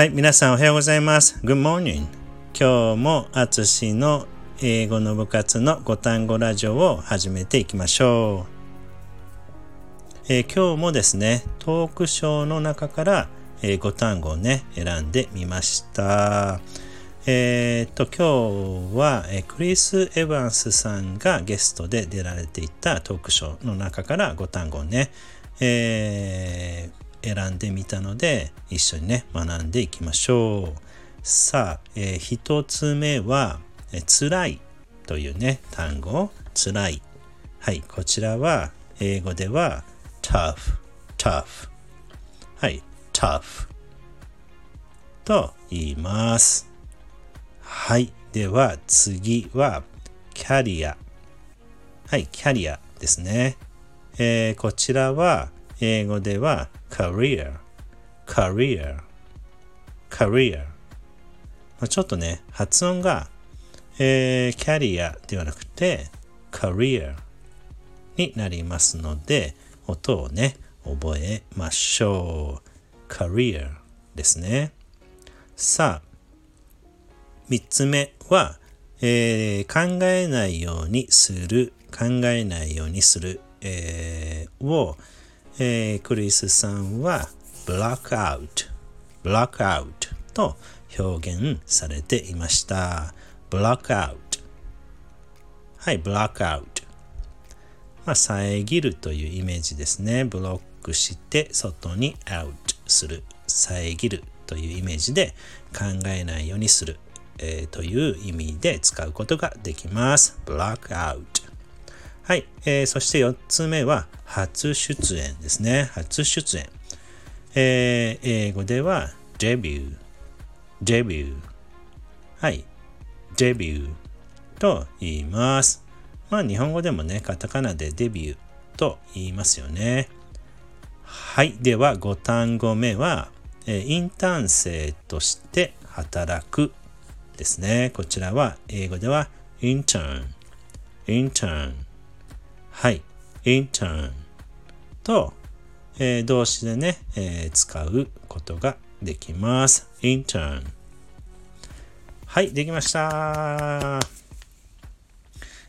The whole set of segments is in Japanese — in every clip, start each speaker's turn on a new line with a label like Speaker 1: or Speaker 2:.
Speaker 1: はい、皆さんおはようございます。Good morning. 今日もあつしの英語の部活の5単語ラジオを始めていきましょう。えー、今日もですね、トークショーの中から、えー、5単語をね、選んでみました。えー、っと、今日は、えクリス・エヴァンスさんがゲストで出られていたトークショーの中から5単語をね、えー、選んでみたので一緒にね学んでいきましょう。さあ、えー、一つ目は、えー、辛いというね単語。辛い。はいこちらは英語では tough tough はい tough と言います。はいでは次はキャリア。はいキャリアですね、えー、こちらは英語では career, career, career ちょっとね、発音が、えー、キャリアではなくて career になりますので、音をね、覚えましょう。career ですね。さあ、三つ目は、えー、考えないようにする、考えないようにする、えー、を、えー、クリスさんは block out, block out と表現されていました。block out はい、block out まあ、遮るというイメージですね。ブロックして外に out する。遮るというイメージで考えないようにする、えー、という意味で使うことができます。block out はい、えー、そして4つ目は初出演ですね。初出演。えー、英語ではデビュー、デビュー。はい、デビューと言います。まあ日本語でもね、カタカナでデビューと言いますよね。はい、では5単語目は、えー、インターン生として働くですね。こちらは英語では intern, intern はい、intern と、えー、動詞でね、えー、使うことができます。intern はい、できました。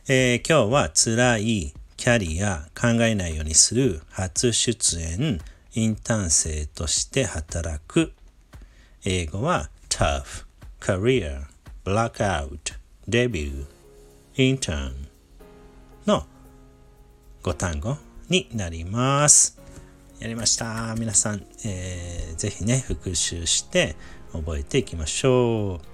Speaker 1: えー、今日は辛い、キャリア、考えないようにする、初出演、インターン生として働く。英語は tough, career, blackout, debut, intern の5単語になります。やりました。皆さん、えー、ぜひね、復習して覚えていきましょう。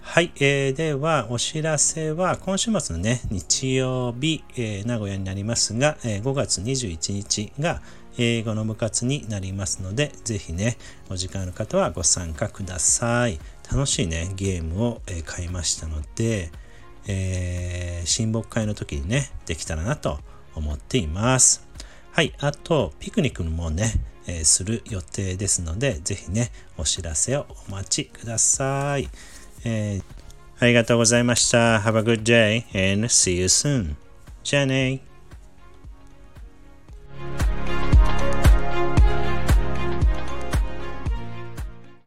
Speaker 1: はい、えー、では、お知らせは、今週末のね、日曜日、えー、名古屋になりますが、えー、5月21日が英語の部活になりますので、ぜひね、お時間の方はご参加ください。楽しいね、ゲームを、え買いましたので、え、親睦会の時にね、できたらなと思っています。はい。あと、ピクニックもね、えー、する予定ですので、ぜひね、お知らせをお待ちください。えー、ありがとうございました。Have a good day and see you soon. じゃあね